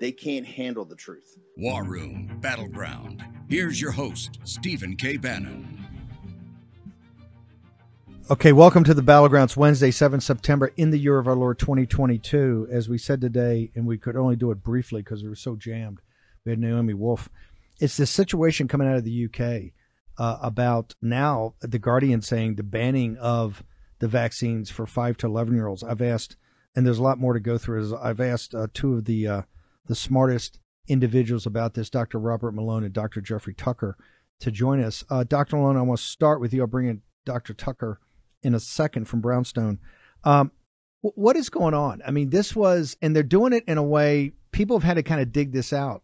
they can't handle the truth. War Room Battleground. Here's your host, Stephen K. Bannon. Okay, welcome to the Battlegrounds Wednesday, 7 September, in the year of our Lord 2022. As we said today, and we could only do it briefly because we were so jammed, we had Naomi Wolf. It's this situation coming out of the UK uh, about now the Guardian saying the banning of the vaccines for 5 to 11 year olds. I've asked, and there's a lot more to go through, I've asked uh, two of the, uh, the smartest individuals about this, Dr. Robert Malone and Dr. Jeffrey Tucker, to join us. Uh, Dr. Malone, I want to start with you. I'll bring in Dr. Tucker in a second from Brownstone. Um, what is going on? I mean, this was, and they're doing it in a way people have had to kind of dig this out,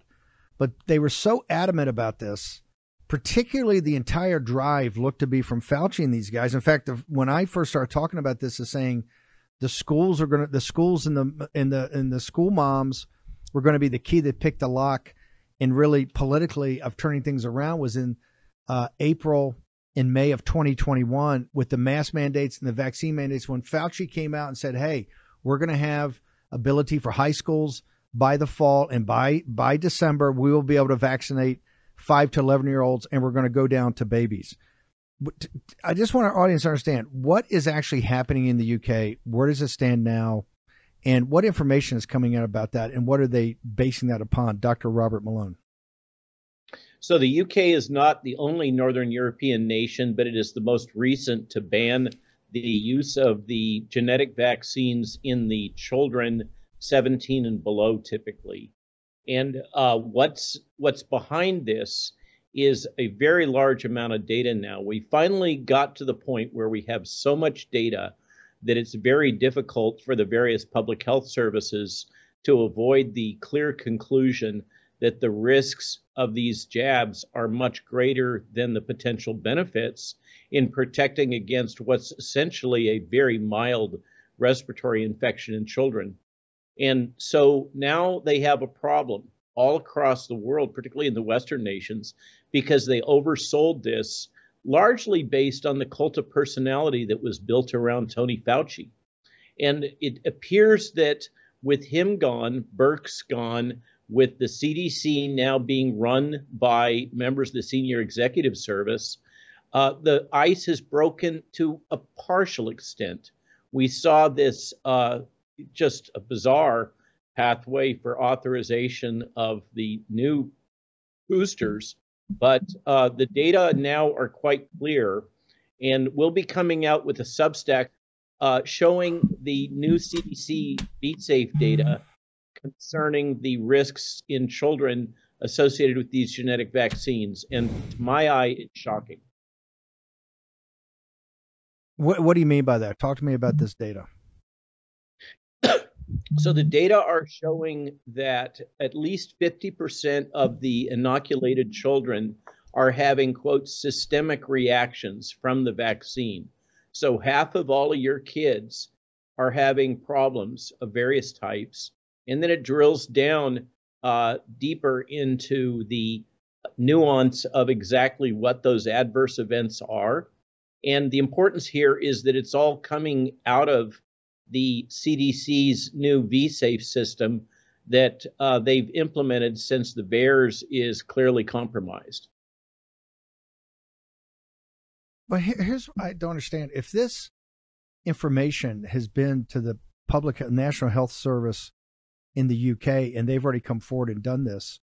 but they were so adamant about this. Particularly, the entire drive looked to be from Fauci and these guys. In fact, when I first started talking about this, is saying the schools are going to, the schools and the and the and the school moms were going to be the key that picked the lock, and really politically of turning things around was in uh, April in May of 2021 with the mask mandates and the vaccine mandates when Fauci came out and said, "Hey, we're going to have ability for high schools by the fall and by by December we will be able to vaccinate 5 to 11 year olds and we're going to go down to babies." I just want our audience to understand what is actually happening in the UK. Where does it stand now? And what information is coming out about that? And what are they basing that upon? Dr. Robert Malone. So the UK is not the only Northern European nation, but it is the most recent to ban the use of the genetic vaccines in the children 17 and below, typically. And uh, what's what's behind this is a very large amount of data now. We finally got to the point where we have so much data that it's very difficult for the various public health services to avoid the clear conclusion that the risks of these jabs are much greater than the potential benefits in protecting against what's essentially a very mild respiratory infection in children. And so now they have a problem all across the world, particularly in the Western nations, because they oversold this largely based on the cult of personality that was built around Tony Fauci. And it appears that with him gone, Birx gone, with the CDC now being run by members of the senior executive service, uh, the ice has broken to a partial extent. We saw this uh, just a bizarre pathway for authorization of the new boosters, but uh, the data now are quite clear, and we'll be coming out with a Substack uh, showing the new CDC VSafe data concerning the risks in children associated with these genetic vaccines. And to my eye, it's shocking. What, what do you mean by that? Talk to me about this data. So the data are showing that at least 50% of the inoculated children are having, quote, systemic reactions from the vaccine. So half of all of your kids are having problems of various types and then it drills down uh, deeper into the nuance of exactly what those adverse events are. And the importance here is that it's all coming out of the CDC's new VSafe system that uh, they've implemented since the VAERS is clearly compromised. But here's what I don't understand. If this information has been to the public National Health Service in the UK, and they've already come forward and done this.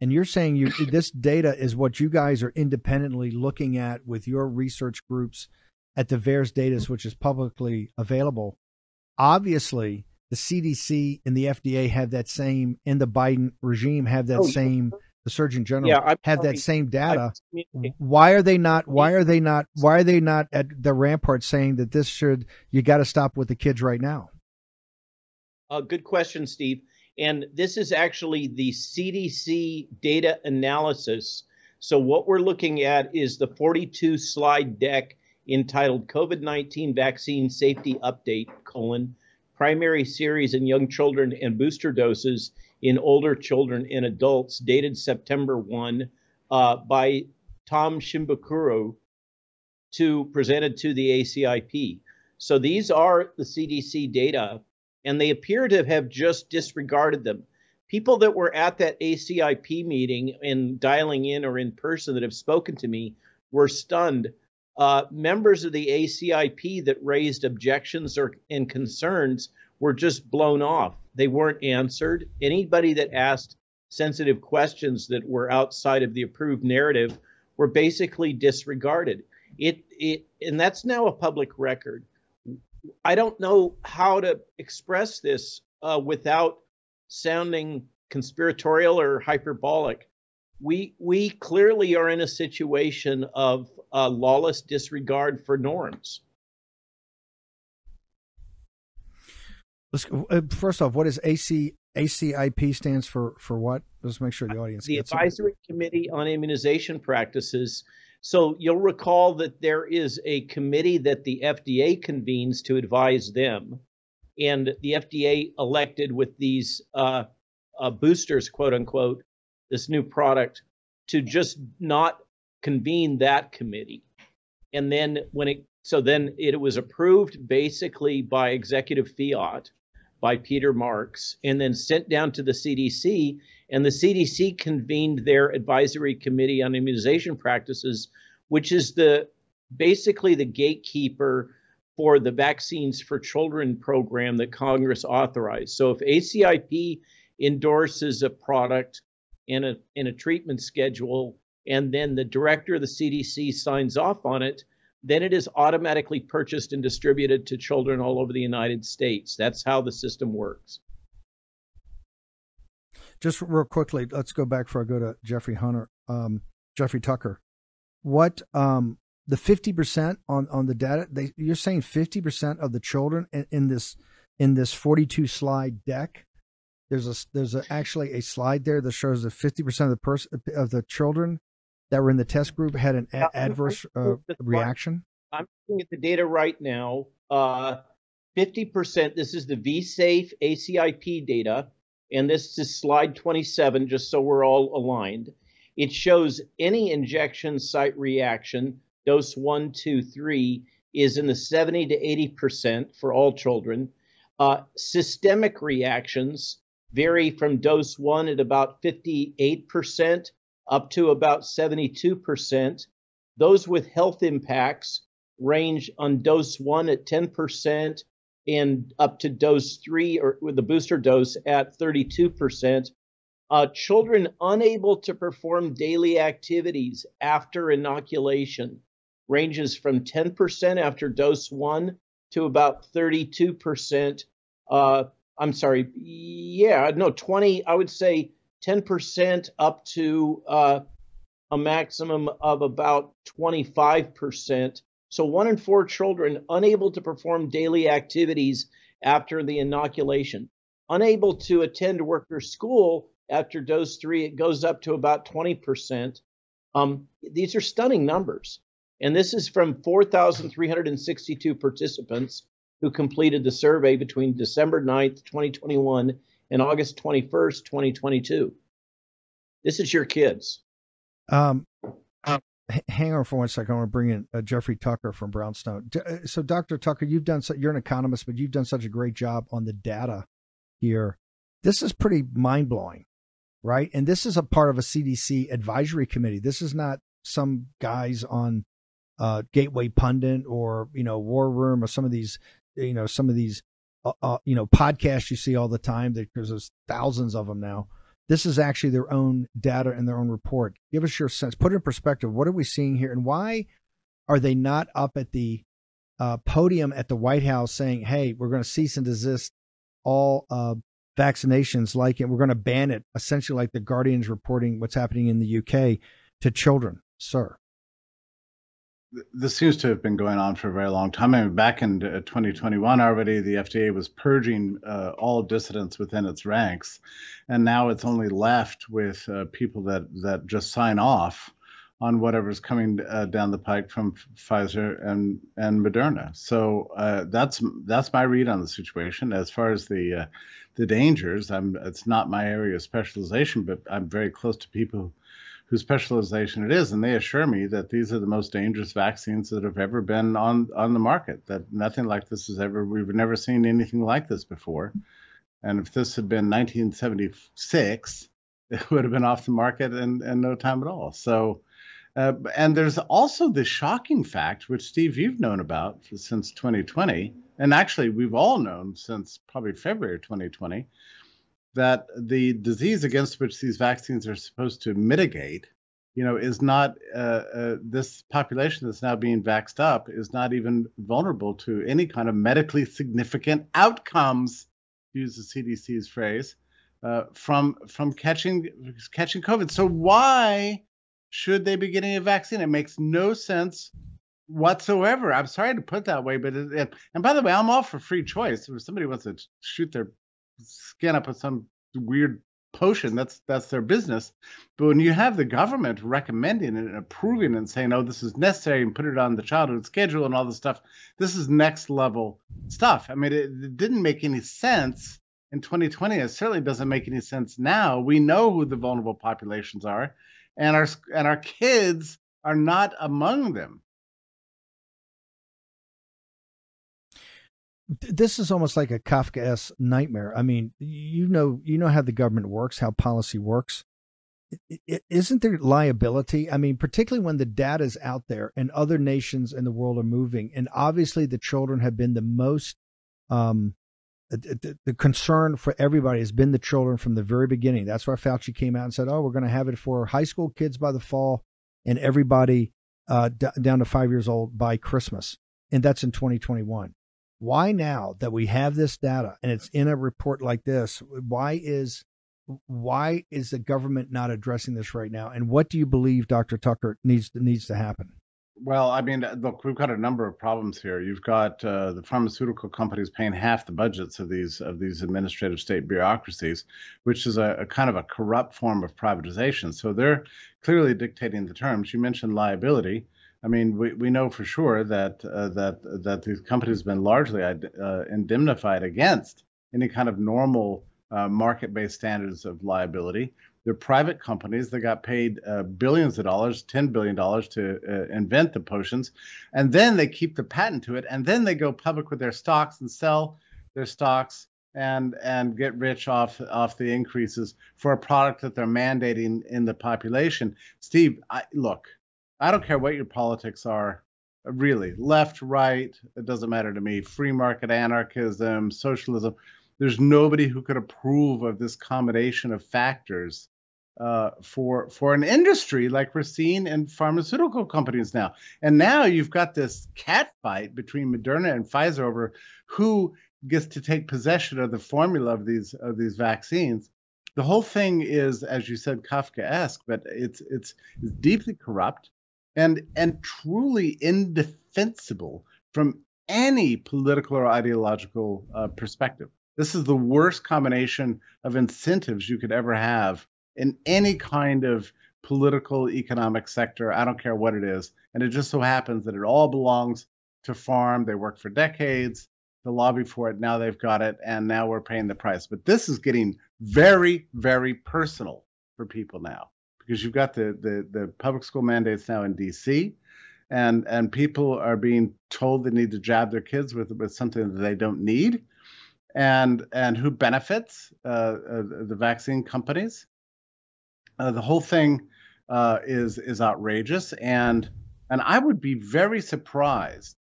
And you're saying you this data is what you guys are independently looking at with your research groups at the VAERS data, which is publicly available. Obviously, the CDC and the FDA have that same, and the Biden regime have that oh, same. The Surgeon General yeah, have that same data. Why are they not? Why are they not? Why are they not at the rampart saying that this should? You got to stop with the kids right now. Uh, good question, Steve. And this is actually the CDC data analysis. So, what we're looking at is the 42 slide deck entitled COVID 19 Vaccine Safety Update, colon, primary series in young children and booster doses in older children and adults, dated September 1, uh, by Tom Shimabukuro, to presented to the ACIP. So these are the CDC data and they appear to have just disregarded them. People that were at that ACIP meeting and dialing in or in person that have spoken to me were stunned. Uh, members of the ACIP that raised objections or and concerns were just blown off. They weren't answered. Anybody that asked sensitive questions that were outside of the approved narrative were basically disregarded. It, it and that's now a public record. I don't know how to express this uh, without sounding conspiratorial or hyperbolic. We we clearly are in a situation of uh, lawless disregard for norms. Let's uh, first off, what is AC ACIP stands for for what? Let's make sure the audience the Advisory it. Committee on Immunization Practices so you'll recall that there is a committee that the FDA convenes to advise them, and the FDA elected with these uh, uh, boosters, quote unquote, this new product, to just not convene that committee. And then when it so then it was approved basically by executive fiat by Peter Marks and then sent down to the CDC. And the CDC convened their advisory committee on immunization practices, which is the basically the gatekeeper for the Vaccines for Children program that Congress authorized. So if ACIP endorses a product in a in a treatment schedule and then the director of the CDC signs off on it, then it is automatically purchased and distributed to children all over the United States. That's how the system works. Just real quickly, let's go back before I go to Jeffrey Hunter, um, Jeffrey Tucker. What um, the fifty percent on on the data? They, you're saying fifty percent of the children in, in this in this forty two slide deck. There's a there's a, actually a slide there that shows that fifty percent of the person of the children that were in the test group had an a- adverse uh, reaction? I'm looking at the data right now. Uh, 50%, this is the VSafe ACIP data, and this is slide 27, just so we're all aligned. It shows any injection site reaction, dose one, two, three, is in the 70 to 80% for all children. Uh, systemic reactions vary from dose one at about 58% up to about 72%. Those with health impacts range on dose one at 10% and up to dose three or with the booster dose at 32%. Uh, children unable to perform daily activities after inoculation ranges from 10% after dose one to about 32%. Uh, I'm sorry, yeah, no, 20, I would say 10% up to uh, a maximum of about 25%. So, one in four children unable to perform daily activities after the inoculation, unable to attend work or school after dose three, it goes up to about 20%. Um, these are stunning numbers. And this is from 4,362 participants who completed the survey between December 9th, 2021 and August 21st, 2022. This is your kids. Um, hang on for one second. I want to bring in uh, Jeffrey Tucker from Brownstone. Uh, so, Dr. Tucker, you've done so, you're an economist, but you've done such a great job on the data here. This is pretty mind blowing, right? And this is a part of a CDC advisory committee. This is not some guys on uh, Gateway Pundit or you know War Room or some of these you know some of these uh, uh, you know podcasts you see all the time because there's thousands of them now. This is actually their own data and their own report. Give us your sense put it in perspective. What are we seeing here and why are they not up at the uh, podium at the white house saying hey we're going to cease and desist all uh, vaccinations like it we're going to ban it essentially like the guardians reporting what's happening in the uk to children sir this seems to have been going on for a very long time. I mean, back in 2021 already, the FDA was purging uh, all dissidents within its ranks, and now it's only left with uh, people that that just sign off on whatever's coming uh, down the pike from Pfizer and and Moderna. So uh, that's that's my read on the situation. As far as the uh, the dangers, I'm it's not my area of specialization, but I'm very close to people whose specialization it is, and they assure me that these are the most dangerous vaccines that have ever been on on the market. That nothing like this has ever we've never seen anything like this before. And if this had been 1976, it would have been off the market in, in no time at all. So uh, and there's also the shocking fact, which Steve, you've known about since 2020, and actually we've all known since probably February 2020, that the disease against which these vaccines are supposed to mitigate, you know, is not uh, uh, this population that's now being vaxxed up is not even vulnerable to any kind of medically significant outcomes, use the CDC's phrase, uh, from from catching catching COVID. So why? should they be getting a vaccine? It makes no sense whatsoever. I'm sorry to put that way, but it, it, and by the way, I'm all for free choice. If somebody wants to shoot their skin up with some weird potion, that's that's their business. But when you have the government recommending it and approving it and saying, "Oh, this is necessary," and put it on the childhood schedule and all this stuff, this is next level stuff. I mean, it, it didn't make any sense in 2020. It certainly doesn't make any sense now. We know who the vulnerable populations are and our and our kids are not among them. This is almost like a Kafkaesque nightmare. I mean, you know, you know how the government works, how policy works. Isn't there liability? I mean, particularly when the data is out there and other nations in the world are moving, and obviously the children have been the most um, the, the, concern for everybody has been the children from the very beginning. That's why Fauci came out and said, "Oh, we're going to have it for high school kids by the fall, and everybody uh, d- down to five years old by Christmas." And that's in 2021. Why now that we have this data and it's in a report like this? Why is why is the government not addressing this right now? And what do you believe, Dr. Tucker, needs needs to happen? Well, I mean, look, we've got a number of problems here. You've got uh, the pharmaceutical companies paying half the budgets of these of these administrative state bureaucracies, which is a, a, kind of a corrupt form of privatization. So they're clearly dictating the terms. You mentioned liability. I mean, we, we know for sure that uh, that that these companies have been largely uh, indemnified against any kind of normal uh, market-based standards of liability. They're private companies that got paid uh, billions of dollars, $10 billion to uh, invent the potions. And then they keep the patent to it. And then they go public with their stocks and sell their stocks and and get rich off off the increases for a product that they're mandating in the population. Steve, I, look, I don't care what your politics are, really, left, right, it doesn't matter to me. Free market anarchism, socialism. There's nobody who could approve of this combination of factors uh, for for an industry like we're seeing in pharmaceutical companies now. And now you've got this cat fight between Moderna and Pfizer over who gets to take possession of the formula of these of these vaccines. The whole thing is, as you said, Kafkaesque, but it's it's, it's deeply corrupt and and truly indefensible from any political or ideological uh, perspective. This is the worst combination of incentives you could ever have in any kind of political economic sector. I don't care what it is. And it just so happens that it all belongs to farm. They worked for decades to lobby for it. Now they've got it, and now we're paying the price. But this is getting very, very personal for people now because you've got the the, the public school mandates now in D.C. And, and people are being told they need to jab their kids with, with something that they don't need and and who benefits uh, uh, the vaccine companies uh, the whole thing uh, is is outrageous, and and I would be very surprised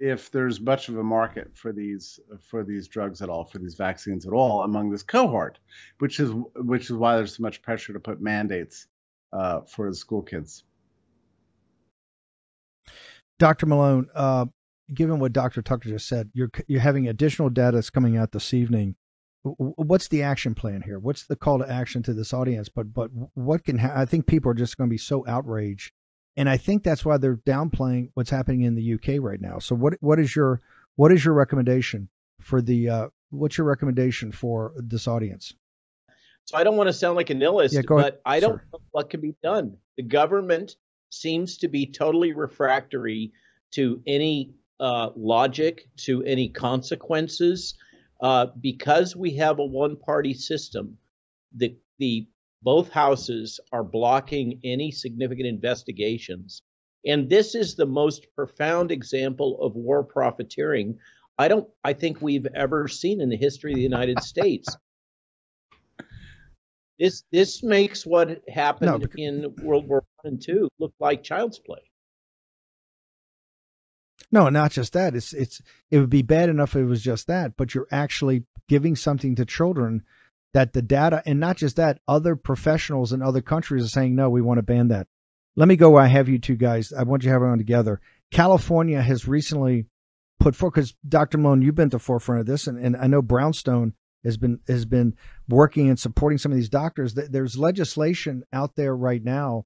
if there's much of a market for these for these drugs at all, for these vaccines at all among this cohort, which is which is why there's so much pressure to put mandates uh, for the school kids. Dr. Malone, uh, given what Dr. Tucker just said, you're you're having additional data that's coming out this evening what's the action plan here? What's the call to action to this audience? But but what can ha- I think people are just going to be so outraged and I think that's why they're downplaying what's happening in the UK right now. So what what is your what is your recommendation for the uh, what's your recommendation for this audience? So I don't want to sound like a nihilist, Yeah, but ahead, I don't sir. know what can be done. The government seems to be totally refractory to any uh, logic, to any consequences, uh, because we have a one-party system. The the both houses are blocking any significant investigations, and this is the most profound example of war profiteering. I don't. I think we've ever seen in the history of the United States. This this makes what happened No, bec- in World War One and Two look like child's play. No, not just that. It's it's it would be bad enough if it was just that, but you're actually giving something to children that the data and not just that, other professionals in other countries are saying no, we want to ban that. Let me go. where I have you two guys. I want you to have it on together. California has recently put forth because Dr. Malone, you've been at the forefront of this, and, and I know Brownstone has been has been working and supporting some of these doctors. There's legislation out there right now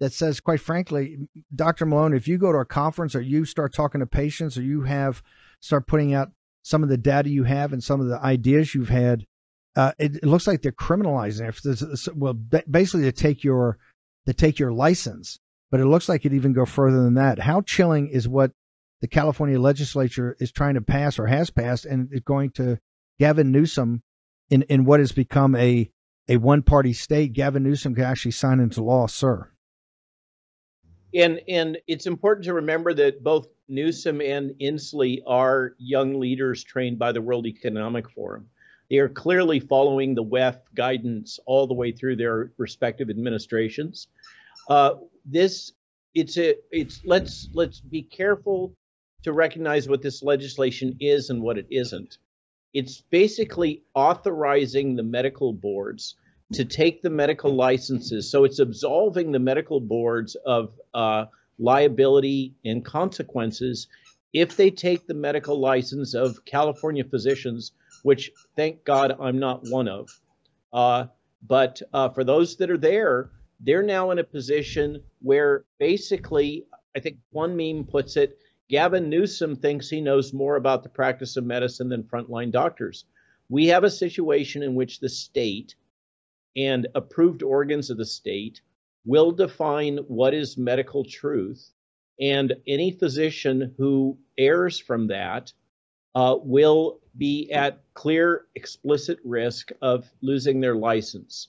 that says, quite frankly, Dr. Malone, if you go to a conference or you start talking to patients or you have start putting out some of the data you have and some of the ideas you've had, uh, it, it looks like they're criminalizing. If Well, basically to take your to take your license, but it looks like it even go further than that. How chilling is what the California legislature is trying to pass or has passed, and it's going to Gavin Newsom in in what has become a a one party state. Gavin Newsom can actually sign into law, sir. And and it's important to remember that both Newsom and Inslee are young leaders trained by the World Economic Forum. They are clearly following the WEF guidance all the way through their respective administrations. Uh, this it's a it's let's let's be careful to recognize what this legislation is and what it isn't. It's basically authorizing the medical boards to take the medical licenses. So it's absolving the medical boards of uh, liability and consequences if they take the medical license of California physicians, which thank God I'm not one of. Uh, but uh, for those that are there, they're now in a position where basically, I think one meme puts it Gavin Newsom thinks he knows more about the practice of medicine than frontline doctors. We have a situation in which the state and approved organs of the state will define what is medical truth, and any physician who errs from that uh, will be at clear, explicit risk of losing their license.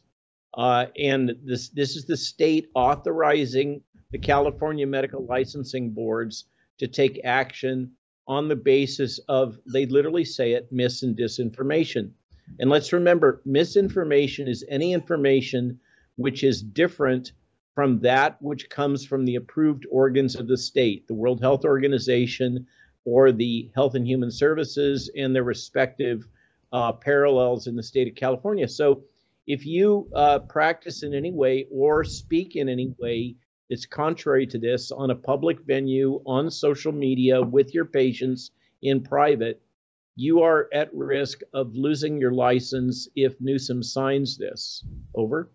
Uh, and this this is the state authorizing the California medical licensing boards to take action on the basis of they literally say it mis and disinformation. And let's remember, misinformation is any information which is different from that which comes from the approved organs of the state, the World Health Organization or the Health and Human Services and their respective uh, parallels in the state of California. So if you uh, practice in any way or speak in any way that's contrary to this on a public venue, on social media, with your patients in private, you are at risk of losing your license if Newsom signs this. Over.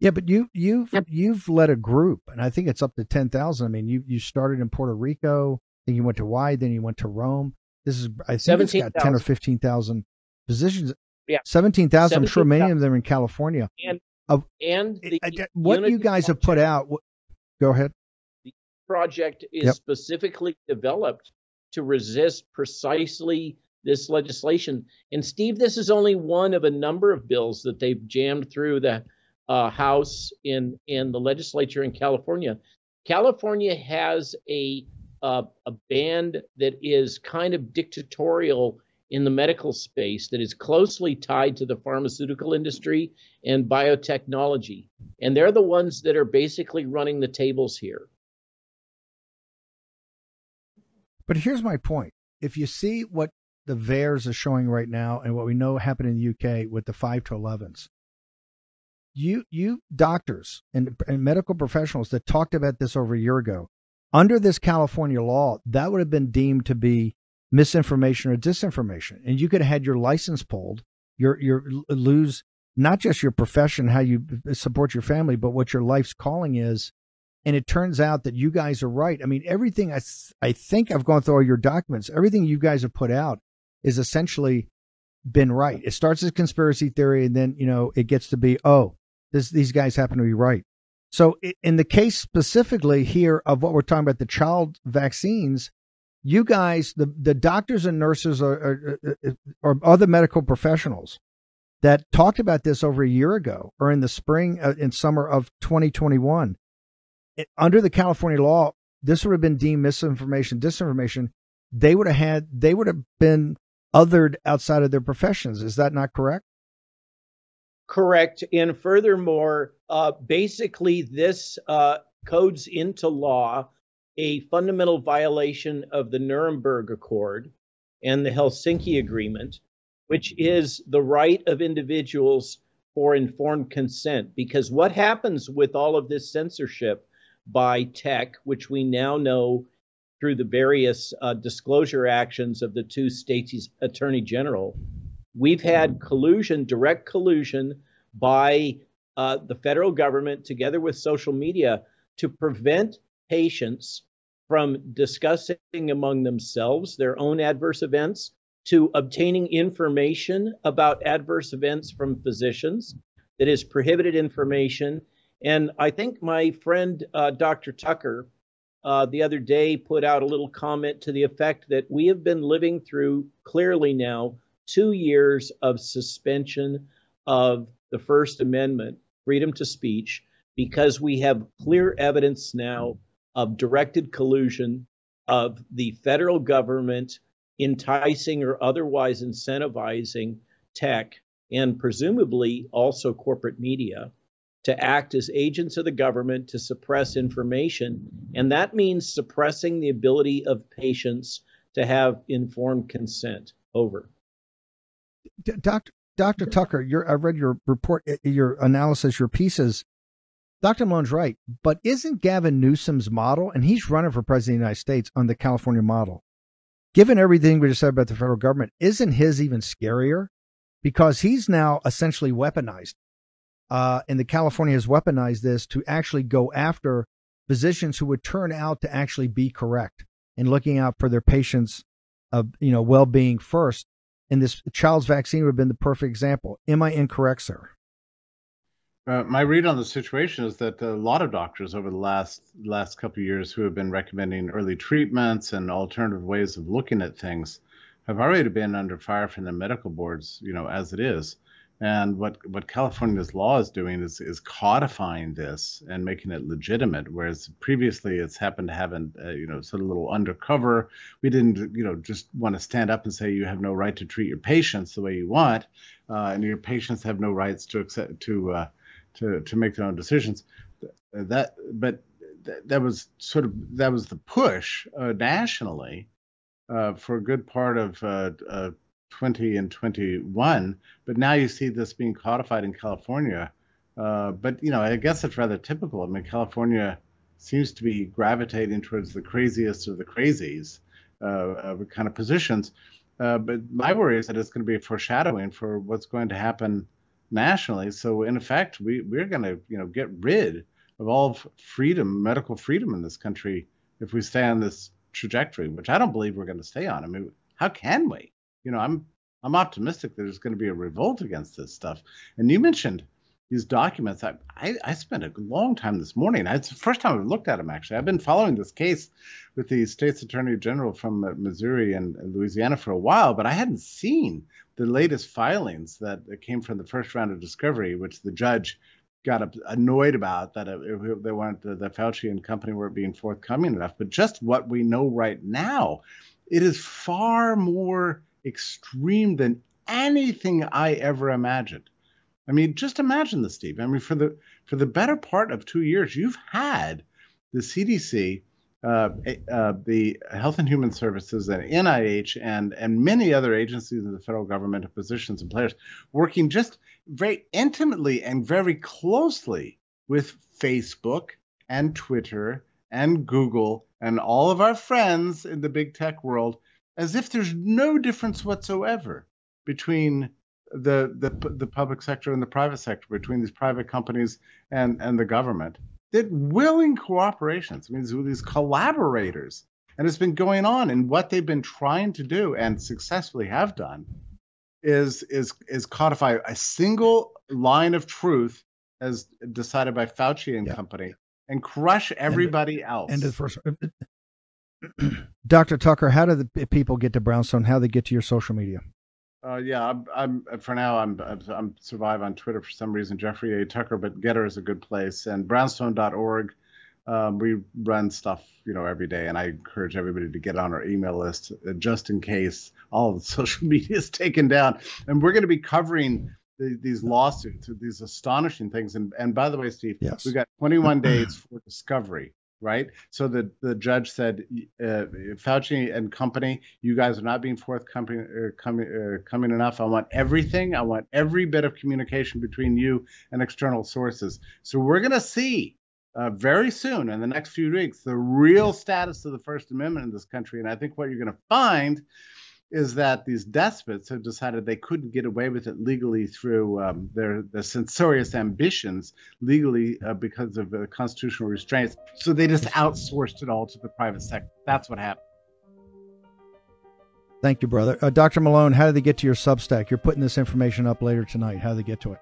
Yeah, but you you've you've led a group, and I think it's up to ten thousand. I mean, you you started in Puerto Rico, then you went to Hawaii, then you went to Rome. This is I think it's got ten or 17,000. fifteen thousand positions. Yeah. seventeen thousand. I'm sure many 17,000. of them are in California. And Of- and the I- I- what you guys have put out. Go ahead. The project is Yep. specifically developed to resist precisely this legislation. And Steve, this is only one of a number of bills that they've jammed through the uh, House in in the legislature in California. California has a uh, a band that is kind of dictatorial in the medical space that is closely tied to the pharmaceutical industry and biotechnology. And they're the ones that are basically running the tables here. But here's my point. If you see what the VAERS are showing right now and what we know happened in the UK with the 5 to 11s, you, you doctors and, and medical professionals that talked about this over a year ago, under this California law, that would have been deemed to be misinformation or disinformation. And you could have had your license pulled, your, your lose not just your profession, how you support your family, but what your life's calling is. And it turns out that you guys are right. I mean, everything I, I think I've gone through all your documents, everything you guys have put out is essentially been right. It starts as conspiracy theory and then, you know, it gets to be, oh, this, these guys happen to be right. So in the case specifically here of what we're talking about, the child vaccines, you guys, the, the doctors and nurses or, or, other medical professionals that talked about this over a year ago or in the spring uh, and summer of 2021, it, under the California law, this would have been deemed misinformation, disinformation. They would have had, they would have been othered outside of their professions. Is that not correct? Correct. And furthermore, uh, basically, this uh, codes into law a fundamental violation of the Nuremberg Accord and the Helsinki Agreement, which is the right of individuals for informed consent. Because what happens with all of this censorship by tech, which we now know through the various uh, disclosure actions of the two states' attorney general, we've had collusion, direct collusion by uh, the federal government together with social media to prevent patients from discussing among themselves their own adverse events to obtaining information about adverse events from physicians that is prohibited information. And I think my friend uh, Dr. Tucker uh, the other day put out a little comment to the effect that we have been living through clearly now two years of suspension of the First Amendment, freedom to speech, because we have clear evidence now of directed collusion of the federal government enticing or otherwise incentivizing tech and presumably also corporate media to act as agents of the government to suppress information. And that means suppressing the ability of patients to have informed consent. Over. Dr. Dr. Tucker, I read your report, eh, your analysis, your pieces. Dr. Malone's right, but isn't Gavin Newsom's model, and he's running for president of the United States on the California model, given everything we just said about the federal government, isn't his even scarier? Because he's now essentially weaponized uh, and the California has weaponized this to actually go after physicians who would turn out to actually be correct and looking out for their patients' uh, you know well-being first. And this child's vaccine would have been the perfect example. Am I incorrect, sir? Uh, my read on the situation is that a lot of doctors over the last last couple of years who have been recommending early treatments and alternative ways of looking at things have already been under fire from the medical boards, you know, as it is. And what, what California's law is doing is, is codifying this and making it legitimate, whereas previously it's happened to have an, uh, you know, sort of little undercover. We didn't, you know, just want to stand up and say you have no right to treat your patients the way you want, uh, and your patients have no rights to accept to uh, to to make their own decisions. That, but that, was sort of that was the push uh, nationally uh, for a good part of uh, 20 and 21, but now you see this being codified in California. Uh, but you know, I guess it's rather typical. I mean, California seems to be gravitating towards the craziest of the crazies uh, kind of positions. Uh, but my worry is that it's going to be foreshadowing for what's going to happen nationally. So in effect, we we're going to you know get rid of all freedom, medical freedom in this country if we stay on this trajectory, which I don't believe we're going to stay on. I mean, how can we? you know, I'm I'm optimistic that there's going to be a revolt against this stuff. And you mentioned these documents. I, I, I spent a long time this morning. It's the first time I've looked at them, actually. I've been following this case with the state's attorney general from uh, Missouri and Louisiana for a while, but I hadn't seen the latest filings that came from the first round of discovery, which the judge got annoyed about that they weren't the, the Fauci and company weren't being forthcoming enough. But just what we know right now, it is far more extreme than anything I ever imagined. I mean, just imagine this, Steve. I mean, for the for the better part of two years, you've had the CDC, uh, uh, the Health and Human Services, and NIH, and and many other agencies in the federal government, positions and players, working just very intimately and very closely with Facebook and Twitter and Google and all of our friends in the big tech world as if there's no difference whatsoever between the the the public sector and the private sector, between these private companies and and the government. That willing cooperations means these collaborators, and it's been going on. And what they've been trying to do and successfully have done is is is codify a single line of truth as decided by Fauci and yeah. company and crush everybody and, else. And the first, uh, uh, Dr. Tucker, how do the people get to Brownstone? How do they get to your social media? Uh, yeah, I'm, I'm, for now I'm, I'm survive on Twitter for some reason, Jeffrey A. Tucker, but Gettr is a good place and brownstone.org. Um, we run stuff, you know, every day, and I encourage everybody to get on our email list uh, just in case all of the social media is taken down. And we're going to be covering the, these lawsuits, these astonishing things. And, and by the way, Steve, yes. we got 21 days for discovery right? So the, the judge said, uh, Fauci and company, you guys are not being forthcoming uh, coming, uh, coming enough. I want everything. I want every bit of communication between you and external sources. So we're going to see uh, very soon in the next few weeks the real status of the First Amendment in this country. And I think what you're going to find is that these despots have decided they couldn't get away with it legally through um, their, their censorious ambitions legally uh, because of the constitutional restraints. So they just outsourced it all to the private sector. That's what happened. Thank you, brother. Uh, Dr. Malone, how did they get to your Substack? You're putting this information up later tonight. How did they get to it?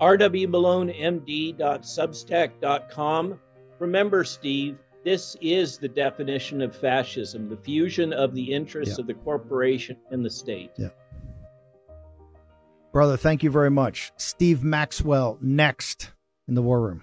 rwmalonemd.substack.com. Remember, Steve, this is the definition of fascism the fusion of the interests yeah. of the corporation and the state. Yeah. Brother, thank you very much. Steve Maxwell, next in the War Room.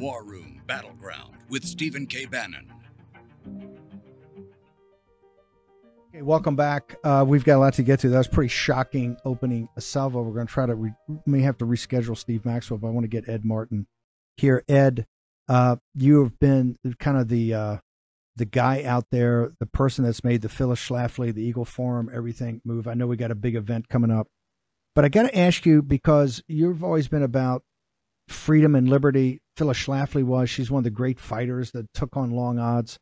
War Room Battleground with Stephen K. Bannon. Okay, welcome back. Uh, we've got a lot to get to. That was pretty shocking opening a salvo. We're going to try to re- may have to reschedule Steve Maxwell, but I want to get Ed Martin here. Ed, uh, you have been kind of the uh, the guy out there, the person that's made the Phyllis Schlafly, the Eagle Forum, everything move. I know we got a big event coming up, but I got to ask you because you've always been about freedom and liberty. Phyllis Schlafly was. She's one of the great fighters that took on long odds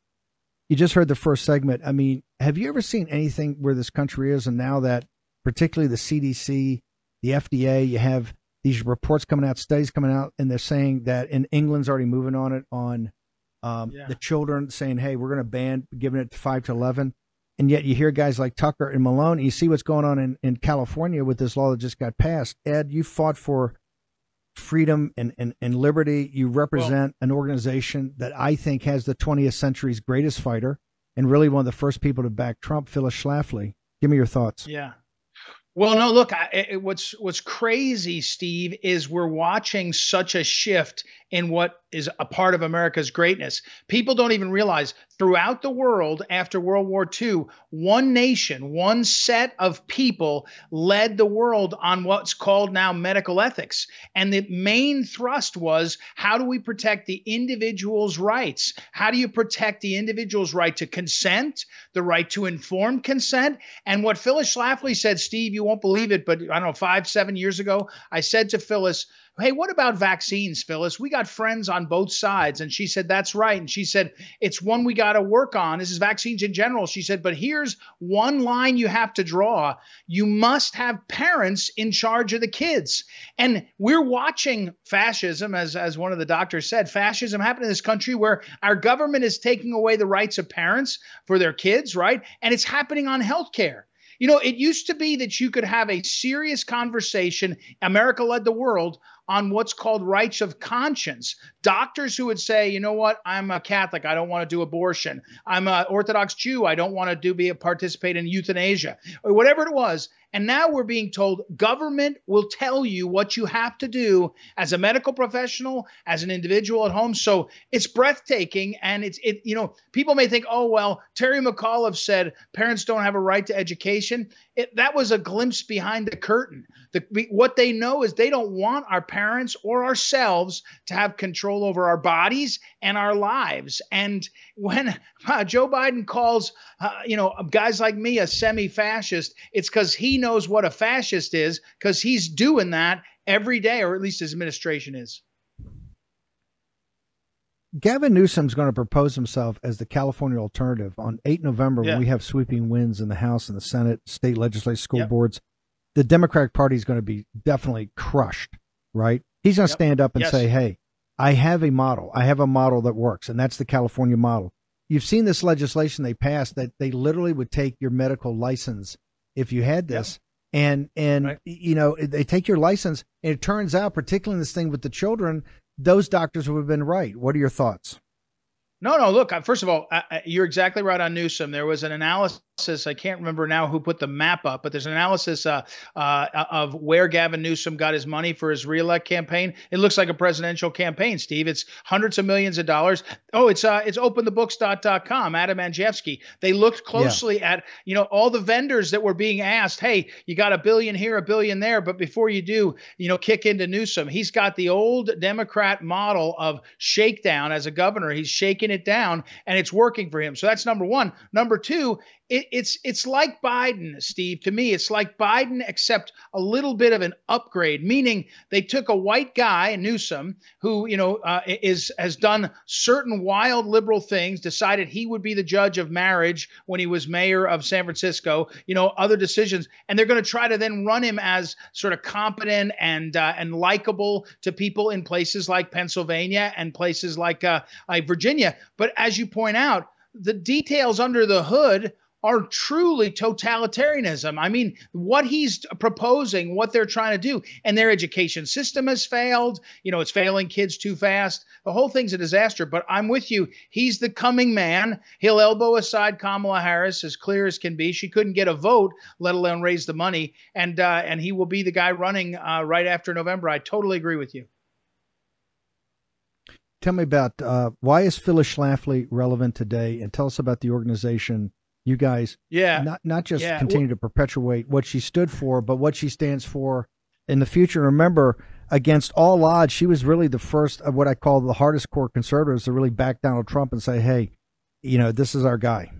you just heard the first segment. I mean, have you ever seen anything where this country is? And now that, particularly the CDC, the FDA, you have these reports coming out, studies coming out, and they're saying that, in England's already moving on it on um, yeah. the children, saying, "Hey, we're going to ban giving it to five to 11. And yet, you hear guys like Tucker and Malone. And you see what's going on in, in California with this law that just got passed. Ed, you fought for freedom and, and, and liberty. You represent well, an organization that I think has the 20th century's greatest fighter and really one of the first people to back Trump, Phyllis Schlafly. Give me your thoughts. Yeah. Well, no, look, I, it, what's what's crazy, Steve, is we're watching such a shift in what is a part of America's greatness. People don't even realize throughout the world after World War II, one nation, one set of people led the world on what's called now medical ethics. And the main thrust was how do we protect the individual's rights? How do you protect the individual's right to consent, the right to informed consent? And what Phyllis Schlafly said, Steve, you won't believe it, but I don't know, five, seven years ago, I said to Phyllis, Hey, what about vaccines, Phyllis? We got friends on both sides. And she said, That's right. And she said, It's one we got to work on. This is vaccines in general. She said, But here's one line you have to draw you must have parents in charge of the kids. And we're watching fascism, as, as one of the doctors said, fascism happen in this country where our government is taking away the rights of parents for their kids, right? And it's happening on health care. You know, it used to be that you could have a serious conversation, America led the world, on what's called rights of conscience. Doctors who would say, you know what, I'm a Catholic, I don't want to do abortion. I'm an Orthodox Jew, I don't want to do be a participate in euthanasia, or whatever it was. And now we're being told government will tell you what you have to do as a medical professional, as an individual at home. So it's breathtaking. And it's, it, you know, people may think, oh, well, Terry McAuliffe said parents don't have a right to education. It, that was a glimpse behind the curtain. The, what they know is they don't want our parents or ourselves to have control over our bodies and our lives. And when uh, Joe Biden calls, uh, you know, guys like me a semi-fascist, it's because he knows what a fascist is because he's doing that every day, or at least his administration is. Gavin Newsom's going to propose himself as the California alternative on 8 November yeah. when we have sweeping wins in the House and the Senate, state legislative school yep. boards the Democratic Party is going to be definitely crushed, right? He's going to yep. stand up and yes. say, hey, I have a model. I have a model that works, and that's the California model. You've seen this legislation they passed that they literally would take your medical license if you had this. Yep. And and right. you know they take your license, and it turns out, particularly in this thing with the children, those doctors would have been right. What are your thoughts? No, no. Look, first of all, you're exactly right on Newsom. There was an analysis I can't remember now who put the map up, but there's an analysis uh, uh, of where Gavin Newsom got his money for his reelect campaign. It looks like a presidential campaign, Steve. It's hundreds of millions of dollars. Oh, it's uh, it's openthebooks.com. Adam Andrzejewski. They looked closely yeah. at you know all the vendors that were being asked. Hey, you got a billion here, a billion there, but before you do, you know, kick into Newsom. He's got the old Democrat model of shakedown as a governor. He's shaking it down, and it's working for him. So that's number one. Number two it, it's it's like Biden, Steve. To me, it's like Biden, except a little bit of an upgrade. Meaning, they took a white guy, Newsom, who you know uh, is has done certain wild liberal things, decided he would be the judge of marriage when he was mayor of San Francisco. You know, other decisions, and they're going to try to then run him as sort of competent and uh, and likable to people in places like Pennsylvania and places like uh, like Virginia. But as you point out, the details under the hood are truly totalitarianism. I mean, what he's proposing, what they're trying to do, and their education system has failed. You know, it's failing kids too fast. The whole thing's a disaster. But I'm with you. He's the coming man. He'll elbow aside Kamala Harris as clear as can be. She couldn't get a vote, let alone raise the money, and uh, and he will be the guy running uh, right after November. I totally agree with you. tell me about uh, why is Phyllis Schlafly relevant today, and tell us about the organization you guys, yeah, not not just yeah. continue to perpetuate what she stood for, but what she stands for in the future. Remember, against all odds, she was really the first of what I call the hardest core conservatives to really back Donald Trump and say, "Hey, you know, this is our guy."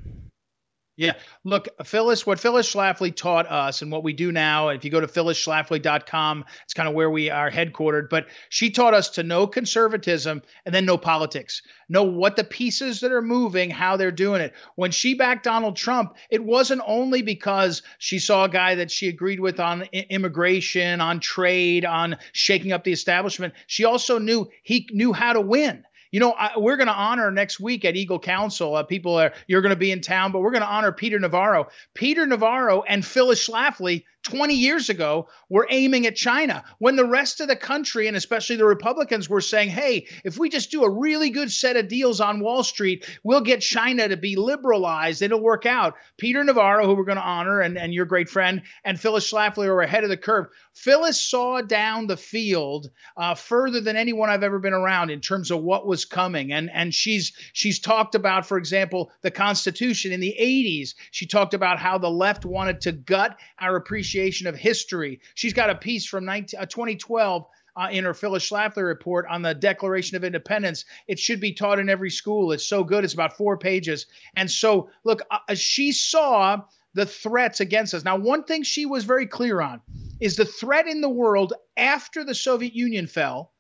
Yeah. Look, Phyllis, what Phyllis Schlafly taught us and what we do now, if you go to phyllisschlafly.com, it's kind of where we are headquartered, but she taught us to know conservatism and then know politics, know what the pieces that are moving, how they're doing it. When she backed Donald Trump, it wasn't only because she saw a guy that she agreed with on immigration, on trade, on shaking up the establishment. She also knew he knew how to win. You know, I, we're going to honor next week at Eagle Council. Uh, people are you're going to be in town, but we're going to honor Peter Navarro. Peter Navarro and Phyllis Schlafly 20 years ago we were aiming at China when the rest of the country and especially the Republicans were saying, hey, if we just do a really good set of deals on Wall Street, we'll get China to be liberalized. It'll work out. Peter Navarro, who we're going to honor, and, and your great friend, and Phyllis Schlafly were ahead of the curve. Phyllis saw down the field uh, further than anyone I've ever been around in terms of what was coming. And, and she's she's talked about, for example, the Constitution in the 80s. She talked about how the left wanted to gut our appreciation appreciation of history. She's got a piece from 19, uh, 2012 uh, in her Phyllis Schlafly report on the Declaration of Independence. It should be taught in every school. It's so good. It's about four pages. And so, look, uh, she saw the threats against us. Now, one thing she was very clear on is the threat in the world after the Soviet Union fell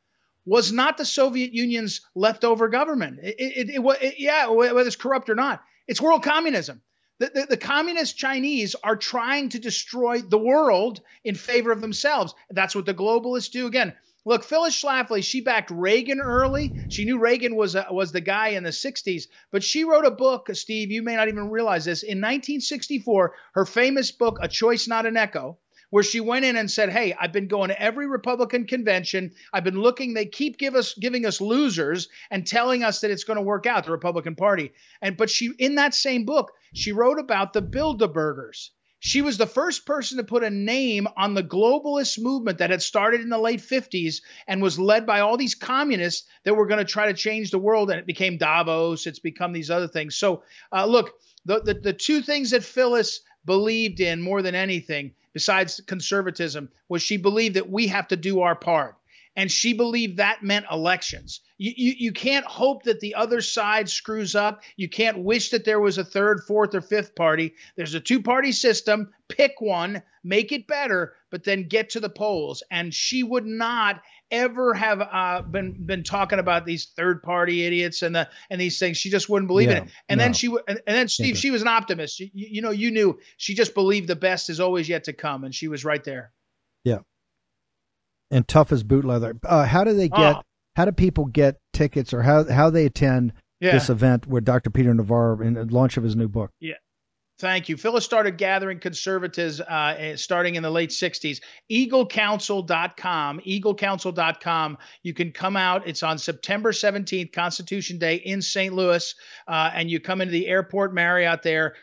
was not the Soviet Union's leftover government. It, it, it, it, yeah, whether it's corrupt or not, it's world communism. The, the, the, communist Chinese are trying to destroy the world in favor of themselves. That's what the globalists do. Again, look, Phyllis Schlafly, she backed Reagan early. She knew Reagan was a, was the guy in the 60s, but she wrote a book, Steve, you may not even realize this. In 1964, her famous book, A Choice Not an Echo, where she went in and said, "Hey, I've been going to every Republican convention. I've been looking. They keep give us giving us losers and telling us that it's going to work out, the Republican Party." And but she in that same book, she wrote about the Bilderbergers. She was the first person to put a name on the globalist movement that had started in the late 50s and was led by all these communists that were going to try to change the world. And it became Davos, it's become these other things. So, uh, look, the, the, the two things that Phyllis believed in more than anything besides conservatism, was she believed that we have to do our part. And she believed that meant elections. You, you, you can't hope that the other side screws up. You can't wish that there was a third, fourth, or fifth party. There's a two party system. Pick one, make it better, but then get to the polls. And she would not ever have uh, been been talking about these third party idiots and the and these things. She just wouldn't believe yeah, in it. And no. then she and, and then Steve, she was an optimist. You, you, know, you knew she just believed the best is always yet to come, and she was right there. Yeah. And tough as boot leather. Uh, how do they get? Oh. How do people get tickets, or how how they attend yeah. this event with Dr. Peter Navarro in the launch of his new book? Yeah. Thank you. Phyllis started gathering conservatives uh, eh, starting in the late 60s. EagleCouncil.com, EagleCouncil.com. You can come out. It's on September 17th, Constitution Day in St. Louis. Uh, and you come into the airport Marriott there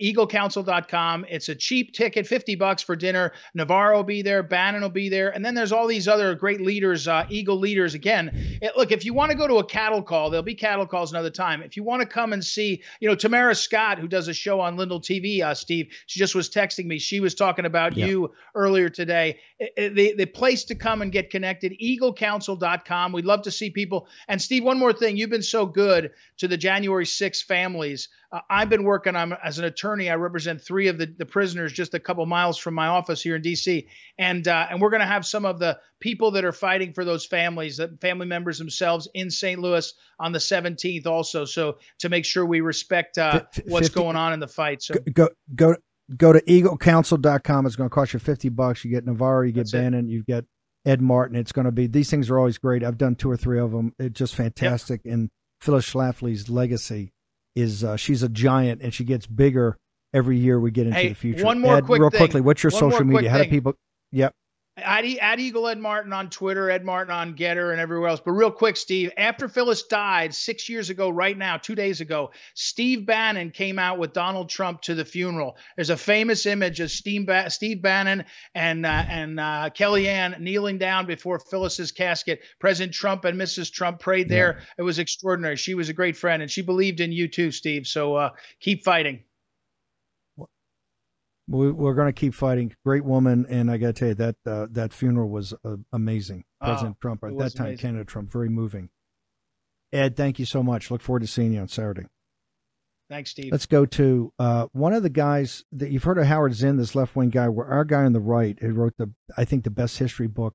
eaglecouncil.com. It's a cheap ticket, 50 bucks for dinner. Navarro will be there, Bannon will be there, and then there's all these other great leaders, uh, Eagle leaders. Again, it, look, if you want to go to a cattle call, there'll be cattle calls another time. If you want to come and see, you know, Tamara Scott, who does a show on Lindell TV, uh, Steve, she just was texting me. She was talking about yeah. you earlier today. It, it, the, the place to come and get connected, eaglecouncil.com. We'd love to see people. And Steve, one more thing. You've been so good to the January 6 families. Uh, I've been working on as an attorney. I represent three of the, the prisoners just a couple miles from my office here in D.C. And uh, and we're going to have some of the people that are fighting for those families, the family members themselves, in St. Louis on the 17th also. So to make sure we respect uh, 50, what's going on in the fight. So go go go to eaglecouncil.com. It's going to cost you 50 bucks. You get Navarro, you get Bannon, it. you get Ed Martin. It's going to be these things are always great. I've done two or three of them. It's just fantastic. Yep. And Phyllis Schlafly's legacy is uh, she's a giant and she gets bigger every year we get into hey, the future. One more Ed, quick real thing. quickly. What's your one social media? How do people? Yep. At, at Eagle Ed Martin on Twitter, Ed Martin on Gettr, and everywhere else. But real quick, Steve, after Phyllis died six years ago, right now, two days ago, Steve Bannon came out with Donald Trump to the funeral. There's a famous image of Steve, ba- Steve Bannon and uh, and uh, Kellyanne kneeling down before Phyllis's casket. President Trump and Mrs. Trump prayed there. Yeah. It was extraordinary. She was a great friend, and she believed in you too, Steve. So uh, keep fighting we, are going to keep fighting. Great woman, and I got to tell you that uh, that funeral was uh, amazing. President oh, Trump at that time, amazing. Canada Trump, very moving. Ed, thank you so much. Look forward to seeing you on Saturday. Thanks, Steve. Let's go to uh, one of the guys that you've heard of Howard Zinn, this left wing guy. Where our guy on the right, who wrote the, I think, the best history book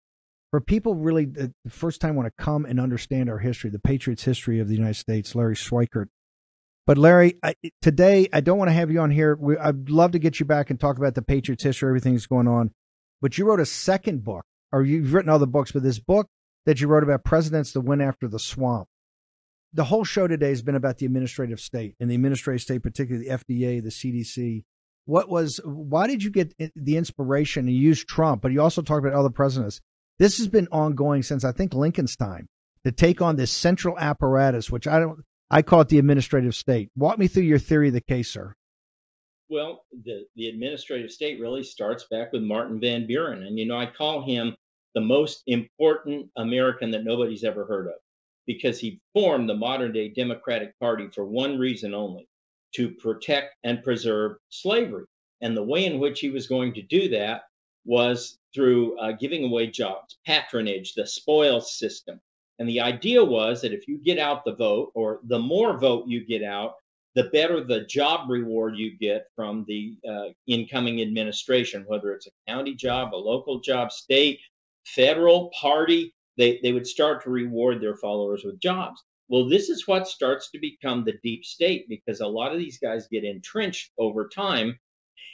for people really the first time want to come and understand our history, the Patriots' history of the United States. Larry Schweikart but Larry, I, today I don't want to have you on here. We, I'd love to get you back and talk about the Patriots history, everything that's going on. But you wrote a second book, or you've written other books, but this book that you wrote about presidents that went after the swamp. The whole show today has been about the administrative state and the administrative state, particularly the FDA, the CDC. What was? Why did you get the inspiration to use Trump? But you also talked about other presidents. This has been ongoing since I think Lincoln's time to take on this central apparatus, which I don't I call it the administrative state. Walk me through your theory of the case, sir. Well, the, the administrative state really starts back with Martin Van Buren. And, you know, I call him the most important American that nobody's ever heard of because he formed the modern day Democratic Party for one reason only to protect and preserve slavery. And the way in which he was going to do that was through uh, giving away jobs, patronage, the spoil system, and the idea was that if you get out the vote, or the more vote you get out, the better the job reward you get from the uh, incoming administration, whether it's a county job, a local job, state, federal, party, they, they would start to reward their followers with jobs. Well, this is what starts to become the deep state because a lot of these guys get entrenched over time.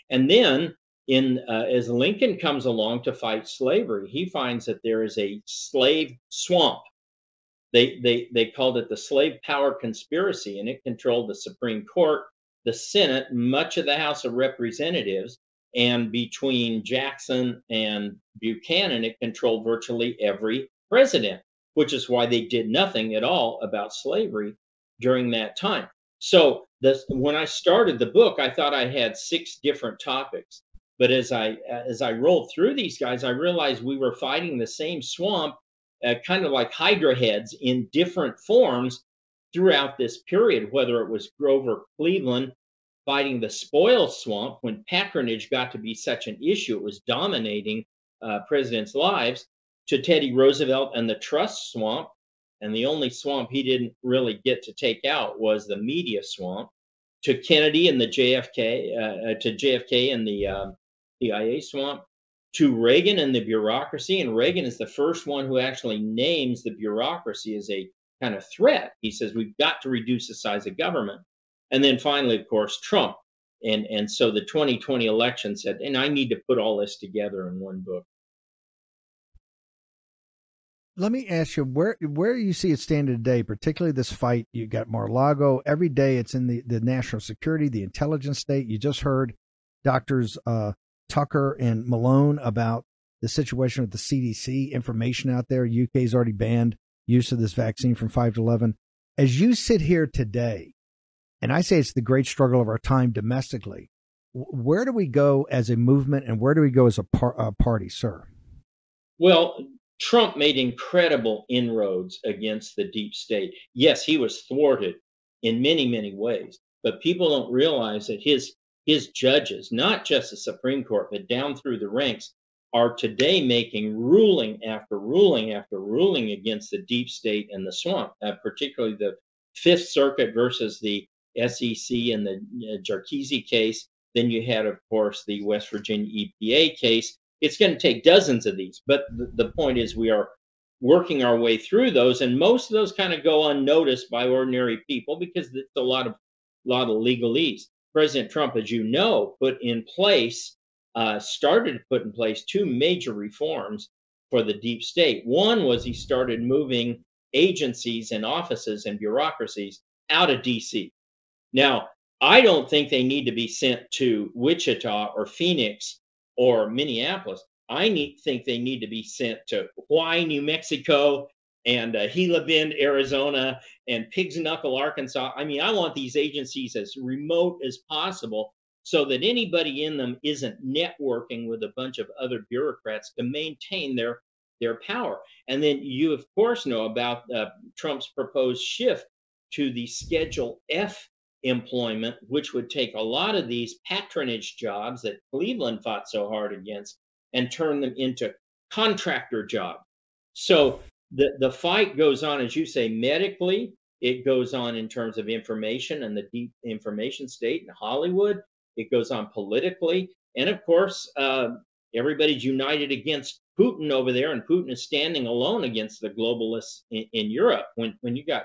And then, in uh, as Lincoln comes along to fight slavery, he finds that there is a slave swamp they, they, they called it the slave power conspiracy, and it controlled the Supreme Court, the Senate, much of the House of Representatives, and between Jackson and Buchanan, it controlled virtually every president, which is why they did nothing at all about slavery during that time. So this, when I started the book, I thought I had six different topics. But as I as I rolled through these guys, I realized we were fighting the same swamp uh, kind of like Hydra heads in different forms throughout this period, whether it was Grover Cleveland fighting the spoil swamp when patronage got to be such an issue, it was dominating uh, presidents' lives, to Teddy Roosevelt and the trust swamp. And the only swamp he didn't really get to take out was the media swamp. To Kennedy and the JFK, uh, uh, to JFK and the um, CIA swamp, to Reagan and the bureaucracy. And Reagan is the first one who actually names the bureaucracy as a kind of threat. He says we've got to reduce the size of government. And then finally, of course, Trump. And, and so the 2020 election said, and I need to put all this together in one book. Let me ask you where where you see it standing today, particularly this fight. You got Mar-a-Lago every day. It's in the, the national security, the intelligence state. You just heard doctors uh, Tucker and Malone about the situation with the CDC information out there. UK's already banned use of this vaccine from 5 to 11. As you sit here today, and I say it's the great struggle of our time domestically, where do we go as a movement and where do we go as a, par- a party, sir? Well, Trump made incredible inroads against the deep state. Yes, he was thwarted in many, many ways, but people don't realize that his his judges, not just the Supreme Court, but down through the ranks, are today making ruling after ruling after ruling against the deep state and the swamp, uh, particularly the Fifth Circuit versus the SEC in the uh, Jarkesy case. Then you had, of course, the West Virginia EPA case. It's going to take dozens of these, but the, the point is we are working our way through those, and most of those kind of go unnoticed by ordinary people because it's a lot of lot of legalese. President Trump, as you know, put in place, uh, started to put in place two major reforms for the deep state. One was he started moving agencies and offices and bureaucracies out of DC. Now, I don't think they need to be sent to Wichita or Phoenix or Minneapolis. I need, think they need to be sent to Hawaii, New Mexico, and uh, Gila Bend, Arizona, and Pigs Knuckle, Arkansas. I mean, I want these agencies as remote as possible so that anybody in them isn't networking with a bunch of other bureaucrats to maintain their their power. And then you, of course, know about uh, Trump's proposed shift to the Schedule F employment, which would take a lot of these patronage jobs that Cleveland fought so hard against and turn them into contractor jobs. So the, the fight goes on, as you say, medically, it goes on in terms of information and the deep information state in Hollywood, it goes on politically. And of course, uh, everybody's united against Putin over there, and Putin is standing alone against the globalists in, in Europe. When, when you got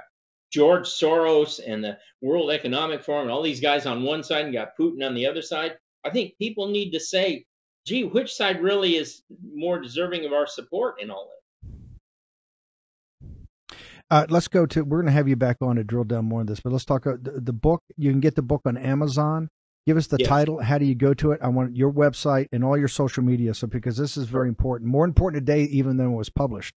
George Soros and the World Economic Forum and all these guys on one side and got Putin on the other side, I think people need to say, gee, which side really is more deserving of our support in all this? Uh, let's go to. We're going to have you back on to drill down more on this, but let's talk. Uh, the, the, book you can get the book on Amazon. Give us the yes. title. How do you go to it? I want your website and all your social media. So because this is very important, more important today even than it was published.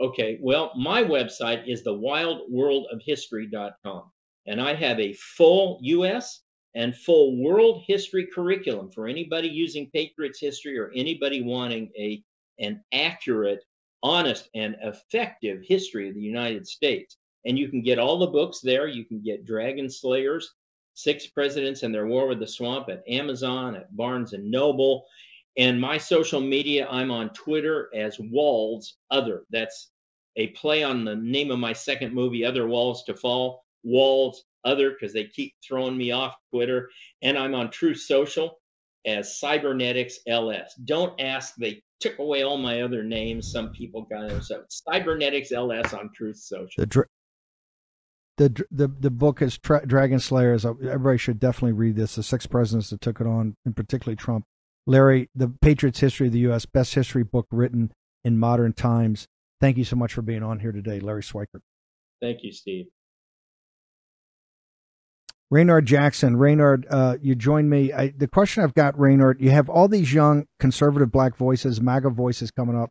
Okay. Well, my website is thewildworldofhistory.com, and I have a full U.S. and full world history curriculum for anybody using Patriots history or anybody wanting a an accurate honest and effective history of the United States. And you can get all the books there. You can get Dragon Slayers, Six Presidents and Their War with the Swamp at Amazon, at Barnes and Noble. And my social media, I'm on Twitter as Walls Other. That's a play on the name of my second movie, Other Walls to Fall. Walls Other, because they keep throwing me off Twitter. And I'm on Truth Social as Cybernetics LS. Don't ask, they took away all my other names. Some people got it. So Cybernetics LS on Truth Social. The dr- the, the the book is Tra- Dragon Slayers. Everybody should definitely read this. The six presidents that took it on, and particularly Trump. Larry, the Patriots' history of the U.S. best history book written in modern times. Thank you so much for being on here today, Larry Schweikart. Thank you, Steve. Raynard Jackson, Raynard, uh, you joined me. I, the question I've got, Raynard, you have all these young conservative black voices, MAGA voices coming up.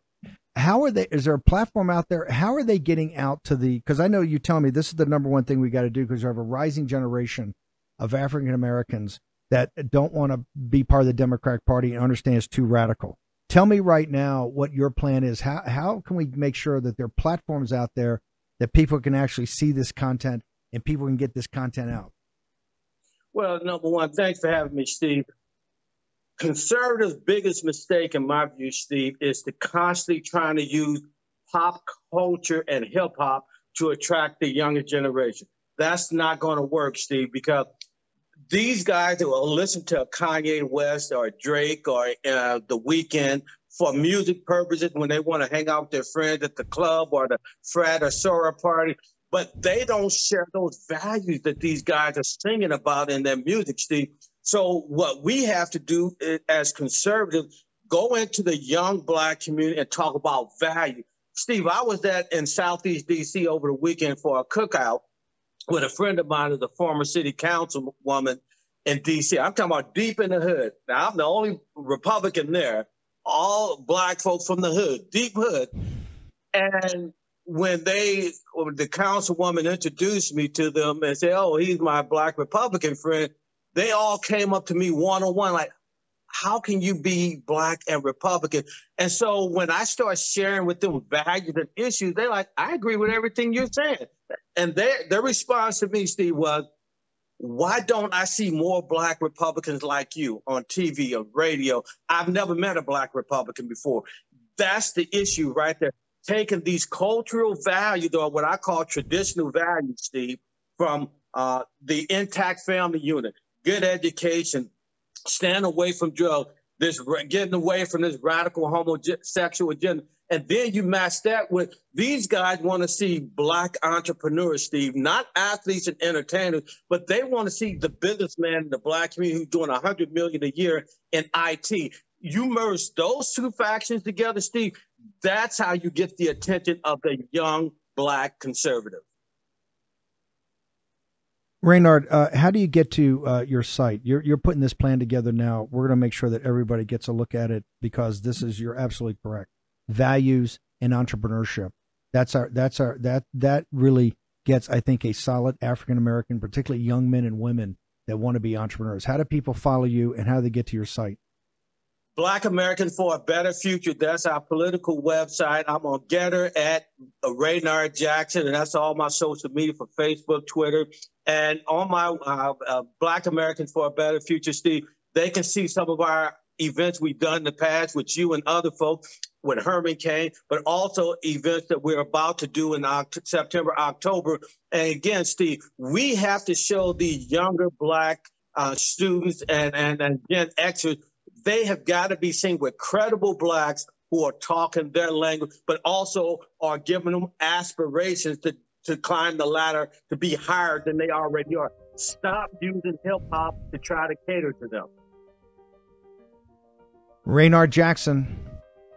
How are they? Is there a platform out there? How are they getting out to the? Because I know you tell me this is the number one thing we got to do because we have a rising generation of African Americans that don't want to be part of the Democratic Party and understand it's too radical. Tell me right now what your plan is. How how can we make sure that there are platforms out there that people can actually see this content and people can get this content out? Well, number one, thanks for having me, Steve. Conservatives' biggest mistake, in my view, Steve, is to constantly trying to use pop culture and hip hop to attract the younger generation. That's not going to work, Steve, because these guys that will listen to Kanye West or Drake or uh, The Weeknd for music purposes when they want to hang out with their friends at the club or the frat or sorority party, but they don't share those values that these guys are singing about in their music, Steve. So what we have to do as conservatives, go into the young black community and talk about value. Steve, I was at in Southeast DC over the weekend for a cookout with a friend of mine who's a former city councilwoman in DC. I'm talking about deep in the hood. Now I'm the only Republican there, all black folks from the hood, deep hood. And when they the councilwoman introduced me to them and said, "Oh, he's my black Republican friend," they all came up to me one on one, like, "How can you be black and Republican?" And so when I start sharing with them values and issues, they're like, "I agree with everything you're saying." And their their response to me, Steve, was, "Why don't I see more black Republicans like you on TV or radio? I've never met a black Republican before." That's the issue right there taking these cultural values or what I call traditional values, Steve, from uh, the intact family unit, good education, stand away from drugs, this getting away from this radical homosexual agenda. And then you match that with these guys want to see black entrepreneurs, Steve, not athletes and entertainers, but they want to see the businessman in the black community who's doing a hundred million a year in IT you merge those two factions together, Steve, that's how you get the attention of the young black conservative. Raynard, uh, how do you get to uh, your site? You're you're putting this plan together now. We're going to make sure that everybody gets a look at it because this is you're absolutely correct. Values and entrepreneurship. That's our that's our that that really gets I think a solid African American, particularly young men and women that want to be entrepreneurs. How do people follow you and how do they get to your site? Black Americans for a Better Future. That's our political website. I'm on Gettr at Raynard Jackson, and that's all my social media for Facebook, Twitter, and on my uh, uh, Black Americans for a Better Future, Steve. They can see some of our events we've done in the past with you and other folks when Herman came, but also events that we're about to do in Oct- September, October. And again, Steve, we have to show the younger Black uh, students and, and, and Gen Xers they have got to be seen with credible blacks who are talking their language, but also are giving them aspirations to, to climb the ladder to be higher than they already are. Stop using hip hop to try to cater to them. Raynard Jackson,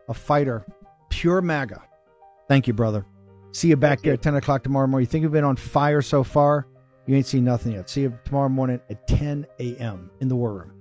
a fighter, pure MAGA. Thank you, brother. See you back here at 10 o'clock tomorrow morning. You think you've been on fire so far? You ain't seen nothing yet. See you tomorrow morning at 10 a.m. in the war room.